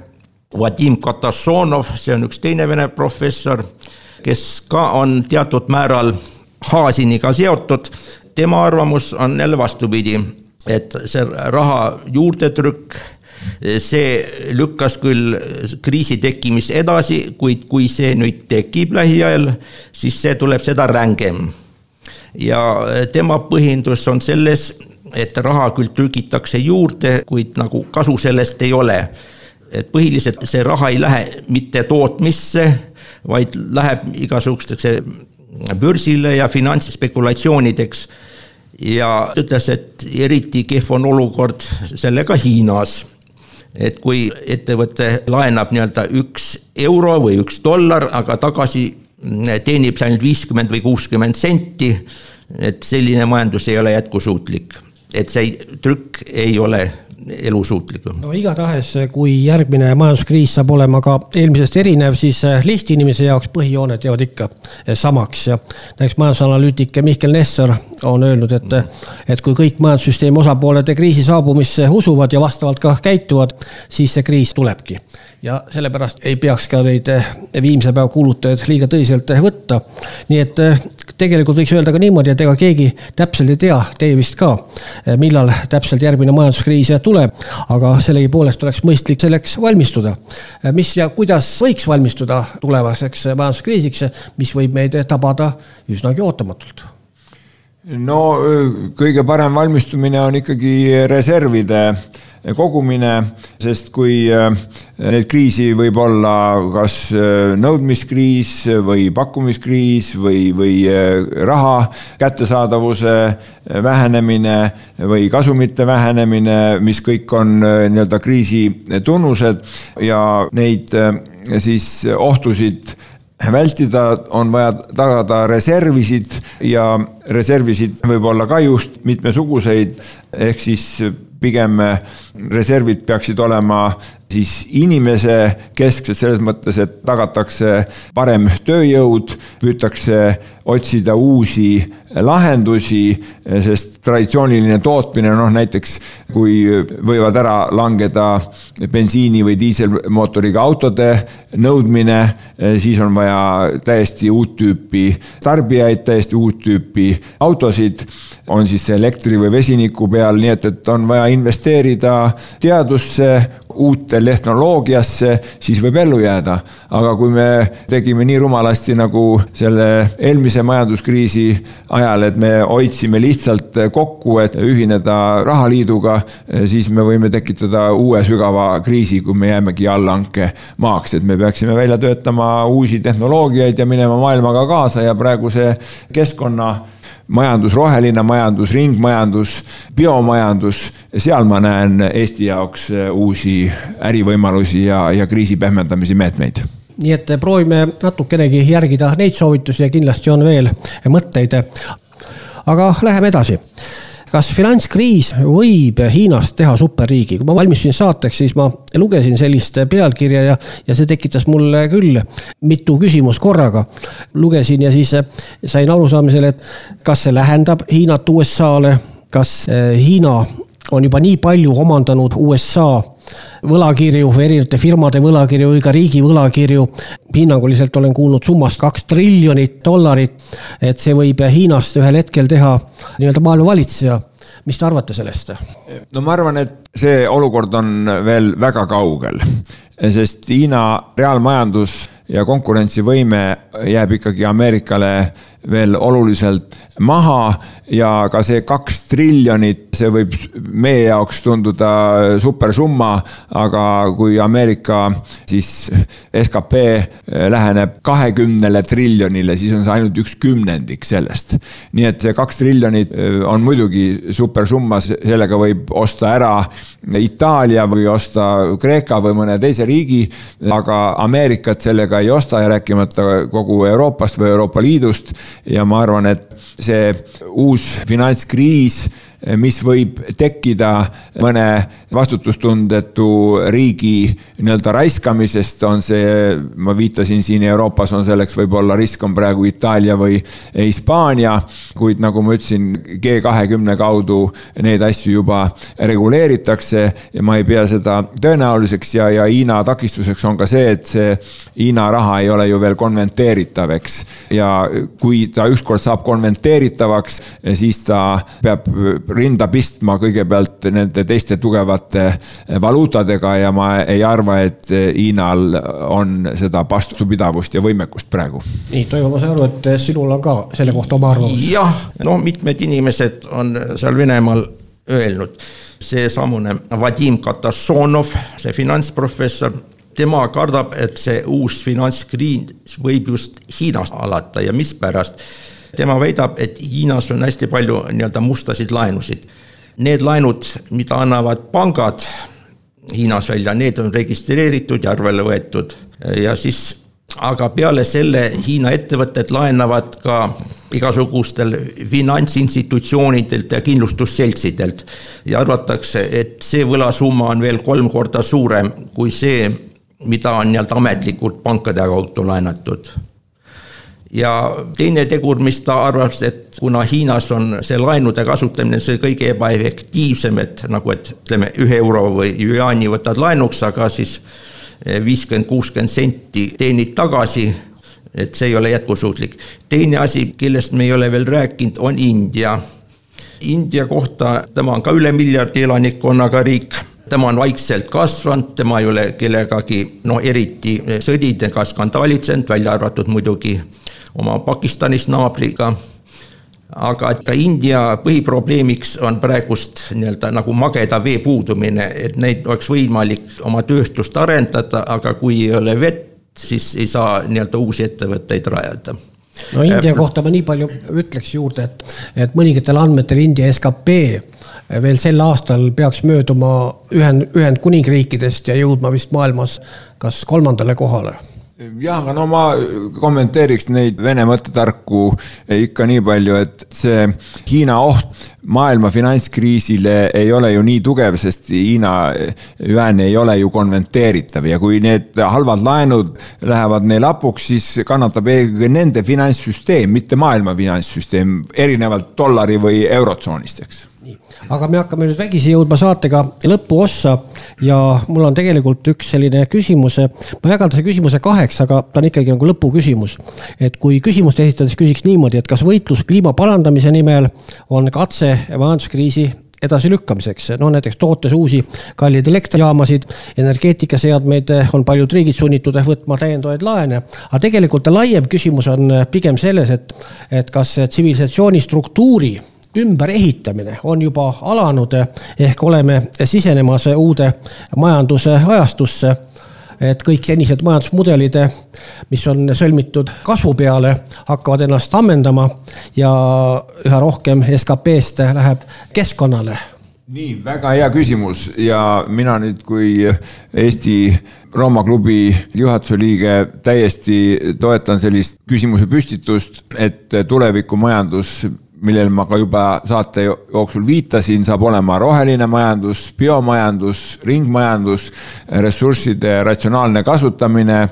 Vadim Katašonov, see on üks teine vene professor, kes ka on teatud määral Haasiniga seotud, tema arvamus on jälle vastupidi, et see raha juurdetrükk, see lükkas küll kriisi tekkimist edasi, kuid kui see nüüd tekib lähiajal, siis see tuleb seda rängem. ja tema põhjendus on selles, et raha küll trükitakse juurde, kuid nagu kasu sellest ei ole. Et põhiliselt see raha ei lähe mitte tootmisse, vaid läheb igasugusteks börsile ja finantsspekulatsioonideks. ja ütles, et eriti kehv on olukord sellega Hiinas et kui ettevõte laenab nii-öelda üks euro või üks dollar, aga tagasi teenib see ainult viiskümmend või kuuskümmend senti, et selline majandus ei ole jätkusuutlik et see trükk ei ole elusuutlikum. no igatahes, kui järgmine majanduskriis saab olema ka eelmisest erinev, siis eh, lihtinimese jaoks põhijooned jäävad ikka eh, samaks ja näiteks majandusanalüütik Mihkel Nessar on öelnud, et, et kui kõik majandussüsteemi osapooled kriisi saabumisse usuvad ja vastavalt ka käituvad, siis see kriis tulebki ja sellepärast ei peaks ka neid eh, viimse päeva kuulutajaid liiga tõsiselt eh, võtta. nii et eh, tegelikult võiks öelda ka niimoodi, et ega keegi täpselt ei tea, teie vist ka, millal täpselt järgmine majanduskriis tuleb, aga sellegipoolest oleks mõistlik selleks valmistuda. mis ja kuidas võiks valmistuda tulevaseks majanduskriisiks, mis võib meid tabada üsnagi ootamatult no kõige parem valmistumine on ikkagi reservide kogumine, sest kui äh, neid kriisi võib olla kas äh, nõudmiskriis või pakkumiskriis või, või äh, raha kättesaadavuse vähenemine või kasumite vähenemine, mis kõik on nii-öelda kriisi tunnused ja neid siis ohtusid vältida, on vaja tagada reservisid ja reservisid võib olla ka just mitmesuguseid, ehk siis pigem reservid peaksid olema siis inimese kesksed selles mõttes, et tagatakse parem tööjõud, püütakse otsida uusi lahendusi, sest traditsiooniline tootmine, noh näiteks kui võivad ära langeda bensiini või diiselmootoriga autode nõudmine, siis on vaja täiesti uut tüüpi tarbijaid, täiesti uut tüüpi autosid, on siis elektri või vesiniku peal, nii et, et on vaja investeerida teadusse, uute tehnoloogiasse, siis võib ellu jääda. aga kui me tegime nii rumalasti nagu selle eelmise majanduskriisi ajal, et me hoidsime lihtsalt kokku, et ühineda rahaliiduga, siis me võime tekitada uue sügava kriisi, kui me jäämegi allhanke maaks, et me peaksime välja töötama uusi tehnoloogiaid ja minema maailmaga kaasa ja praegu see keskkonna majandus, roheline majandus, ringmajandus, biomajandus, seal ma näen Eesti jaoks uusi ärivõimalusi ja, ja kriisi pehmendamise meetmeid. Nii et proovime natukenegi järgida neid soovitusi ja kindlasti on veel mõtteid. aga läheme edasi kas finantskriis võib Hiinast teha superriigi, kui ma valmistusin saateks, siis ma lugesin sellist pealkirja ja, ja see tekitas mulle küll mitu küsimust korraga. lugesin ja siis sain arusaamisele, et kas see lähendab Hiinat USA-le, kas eh, Hiina on juba nii palju omandanud USA võlakirju või erinevate firmade võlakirju või ka riigi võlakirju. hinnanguliselt olen kuulnud summast kaks triljonit dollarit. et see võib Hiinast ühel hetkel teha nii-öelda maailma valitseja. mis te arvate sellest? no ma arvan, et see olukord on veel väga kaugel, sest Hiina reaalmajandus ja konkurentsivõime jääb ikkagi Ameerikale veel oluliselt maha ja ka see kaks triljonit, see võib meie jaoks tunduda supersumma, aga kui Ameerika siis skp läheneb kahekümnele triljonile, siis on see ainult üks kümnendik sellest. nii et see kaks triljonit on muidugi supersumma, sellega võib osta ära Itaalia või osta Kreeka või mõne teise riigi, aga Ameerikat sellega ei osta ja rääkimata kogu Euroopast või Euroopa Liidust ja ma arvan, et see uus finantskriis mis võib tekkida mõne vastutustundetu riigi nii-öelda raiskamisest, on see, ma viitasin siin Euroopas on selleks võib-olla risk on praegu Itaalia või Hispaania, kuid nagu ma ütlesin, G kahekümne kaudu neid asju juba reguleeritakse ja ma ei pea seda tõenäoliseks ja, ja Hiina takistuseks on ka see, et see Hiina raha ei ole ju veel konventeeritav, eks. ja kui ta ükskord saab konventeeritavaks, siis ta peab rinda pistma kõigepealt nende teiste tugevate valuutadega ja ma ei arva, et Hiinal on seda vastupidavust ja võimekust praegu. nii, Toivo, ma saan aru, et sinul on ka selle kohta oma arvamus? jah, no mitmed inimesed on seal Venemaal öelnud, seesamune Vadim Katassonov, see finantsprofessor tema kardab, et see uus finantskriis võib just Hiinast alata ja mispärast. Tema väidab, et Hiinas on hästi palju nii-öelda mustasid laenusid. Need laenud, mida annavad pangad Hiinas välja, need on registreeritud ja arvele võetud ja siis aga peale selle Hiina ettevõtted laenavad ka igasugustel finantsinstitutsioonidelt ja kindlustusseltsidelt. ja arvatakse, et see võlasumma on veel kolm korda suurem kui see, mida on nii-öelda ametlikult pankade kaudu laenatud. Ja teine tegur, mis ta arvas, et kuna Hiinas on see laenude kasutamine see kõige ebaefektiivsem, et nagu, et ütleme, ühe euro või jüaani võtad laenuks, aga siis viiskümmend, kuuskümmend senti teenid tagasi et see ei ole jätkusuutlik. teine asi, kellest me ei ole veel rääkinud, on India. India kohta, tema on ka üle miljardi elanikkonnaga riik tema on vaikselt kasvanud, tema ei ole kellegagi noh, eriti sõdinud ega skandaalitsenud, välja arvatud muidugi oma Pakistanis naabriga. aga ka India põhiprobleemiks on praegust nii-öelda nagu mageda vee puudumine, et neid oleks võimalik oma tööstust arendada, aga kui ei ole vett, siis ei saa nii-öelda uusi ettevõtteid rajada no India kohta ma nii palju ütleks juurde, et, et mõningatel andmetel India skp veel sel aastal peaks mööduma ühend, Ühendkuningriikidest ja jõudma vist maailmas kas kolmandale kohale jah, aga no ma kommenteeriks neid Vene mõttetarku ikka nii palju, et see Hiina oht maailma finantskriisile ei ole ju nii tugev, sest Hiina yuan ei ole ju konventeeritav. Ja kui need halvad laenud lähevad neil hapuks, siis kannatab eelkõige nende finantssüsteem, mitte maailma finantssüsteem, erinevalt dollari või eurotsoonist, eks aga me hakkame nüüd vägisi jõudma saatega lõpuossa ja mul on tegelikult üks selline küsimus. ma jagan selle küsimuse kaheks, aga ta on ikkagi nagu lõpuküsimus. et kui küsimust esitades küsiks niimoodi, et kas võitlus kliima parandamise nimel on katse majanduskriisi edasilükkamiseks, no näiteks tootes uusi kalleid elektrijaamasid, energeetikaseadmeid on paljud riigid sunnitud võtma täiendavaid laene. aga tegelikult laiem küsimus on pigem selles, et, et kas tsivilisatsiooni struktuuri ümberehitamine on juba alanud ehk oleme sisenemas uude majanduse ajastusse. et kõik senised majandusmudelid, mis on sõlmitud kasvu peale, hakkavad ennast ammendama ja üha rohkem SKP-st läheb keskkonnale nii, väga hea küsimus ja mina nüüd kui Eesti Rooma klubi juhatuse liige täiesti toetan sellist küsimuse püstitust, et tulevikumajandus millele ma ka juba saate jooksul viitasin, saab olema roheline majandus, biomajandus, ringmajandus, ressursside ratsionaalne kasutamine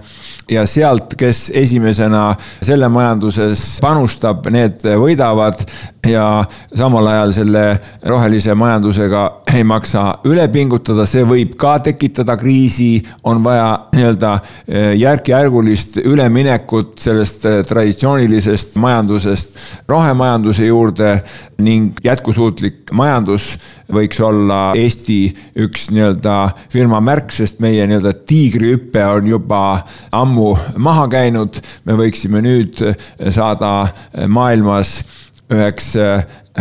ja sealt, kes esimesena selle majanduses panustab, need võidavad. Ja samal ajal selle rohelise majandusega ei maksa üle pingutada, see võib ka tekitada kriisi, on vaja nii-öelda eh, järk-järgulist üleminekut sellest eh, traditsioonilisest majandusest rohemajanduse juurde ning jätkusuutlik majandus võiks olla Eesti üks nii-öelda firma märk, sest meie nii-öelda tiigrihüpe on juba ammu maha käinud. me võiksime nüüd saada maailmas üheks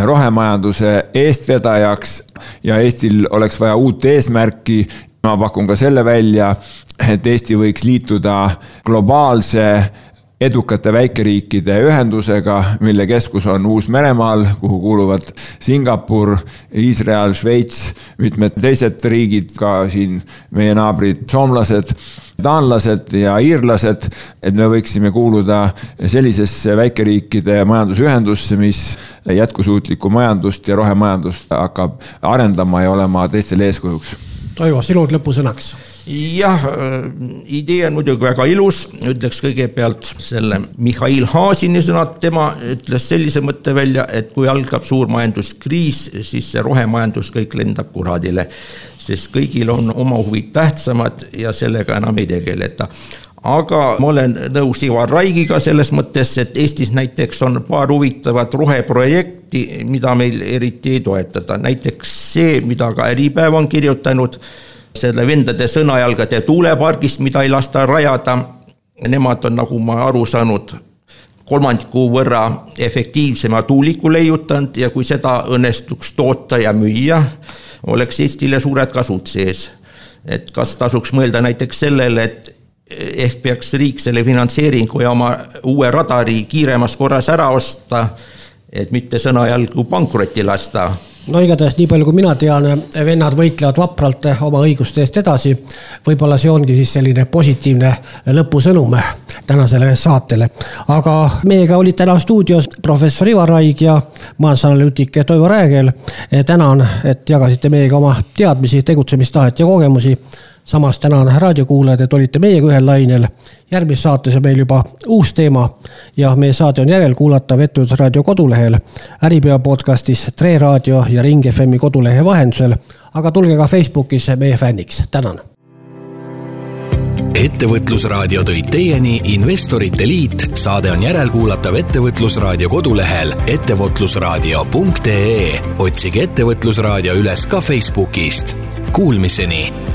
rohemajanduse eestvedajaks ja Eestil oleks vaja uut eesmärki. ma pakun ka selle välja, et Eesti võiks liituda globaalse edukate väikeriikide ühendusega, mille keskus on Uus-Meremaal, kuhu kuuluvad Singapur, Iisrael, Šveits, mitmed teised riigid, ka siin meie naabrid soomlased, taanlased ja iirlased, et me võiksime kuuluda sellisesse väikeriikide majandusühendusse, mis jätkusuutlikku majandust ja rohemajandust hakkab arendama ja olema teistele eeskujuks. Toivo, sinult lõpusõnaks jah, idee on muidugi väga ilus, ütleks kõigepealt selle Mihhail Haasini sõnad, tema ütles sellise mõtte välja, et kui algab suur majanduskriis, siis see rohemajandus kõik lendab kuradile. sest kõigil on oma huvid tähtsamad ja sellega enam ei tegeleta. Aga ma olen nõus Ivar Raigiga selles mõttes, et Eestis näiteks on paar huvitavat roheprojekti, mida meil eriti ei toetada, näiteks see, mida ka Äripäev on kirjutanud selle vendade Sõnajalgade tuulepargist, mida ei lasta rajada. Nemad on, nagu ma aru saanud, kolmandiku võrra efektiivsema tuuliku leiutanud ja kui seda õnnestuks toota ja müüa, oleks Eestile suured kasud sees. et kas tasuks mõelda näiteks sellele, et ehk peaks riik selle finantseeringu ja oma uue radari kiiremas korras ära osta, et mitte Sõnajalgu pankrotti lasta no igatahes nii palju, kui mina tean, vennad võitlevad vapralt oma õiguste eest edasi. võib-olla see ongi siis selline positiivne lõpusõnum tänasele saatele. aga meiega olid täna stuudios professor Ivar Raig ja majandusanalüütik Toivo Räägel. tänan, et jagasite meiega oma teadmisi, tegutsemistahet ja kogemusi samas tänan raadiokuulajad, et olite meiega ühel lainel. järgmises saates on meil juba uus teema ja meie saade on järelkuulatav Ettevõtlusraadio kodulehel, Äripäeva podcastis, Tre raadio ja Ring FM-i kodulehe vahendusel. aga tulge ka Facebookis meie fänniks, tänan ettevõtlusraadio tõid teieni Investorite Liit, saade on järelkuulatav Ettevõtlusraadio kodulehel ettevõtlusraadio.ee. otsige Ettevõtlusraadio üles ka Facebookist. Kuulmiseni